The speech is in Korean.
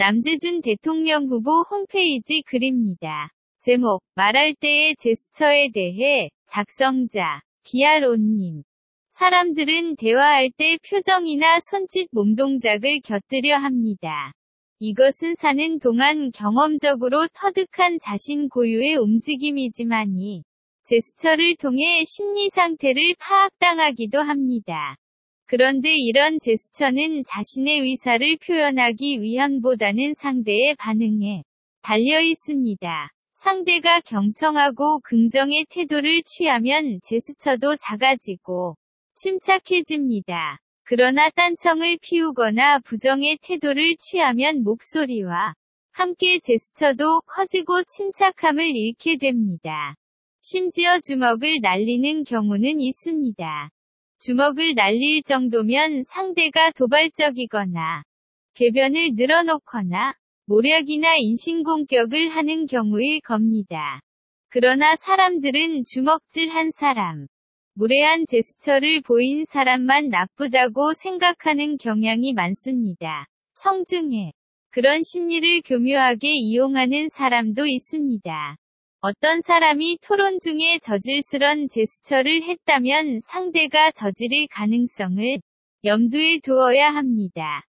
남재준 대통령 후보 홈페이지 글입니다. 제목, 말할 때의 제스처에 대해, 작성자, 기아론님. 사람들은 대화할 때 표정이나 손짓 몸동작을 곁들여 합니다. 이것은 사는 동안 경험적으로 터득한 자신 고유의 움직임이지만이, 제스처를 통해 심리 상태를 파악당하기도 합니다. 그런데 이런 제스처는 자신의 의사를 표현하기 위함보다는 상대의 반응에 달려 있습니다. 상대가 경청하고 긍정의 태도를 취하면 제스처도 작아지고 침착해집니다. 그러나 딴청을 피우거나 부정의 태도를 취하면 목소리와 함께 제스처도 커지고 침착함을 잃게 됩니다. 심지어 주먹을 날리는 경우는 있습니다. 주먹을 날릴 정도면 상대가 도발적이거나 궤변을 늘어놓거나 모략이나 인신공격을 하는 경우일 겁니다. 그러나 사람들은 주먹질 한 사람, 무례한 제스처를 보인 사람만 나쁘다고 생각하는 경향이 많습니다. 성중에 그런 심리를 교묘하게 이용하는 사람도 있습니다. 어떤 사람이 토론 중에 저질스런 제스처를 했다면 상대가 저지를 가능성을 염두에 두어야 합니다.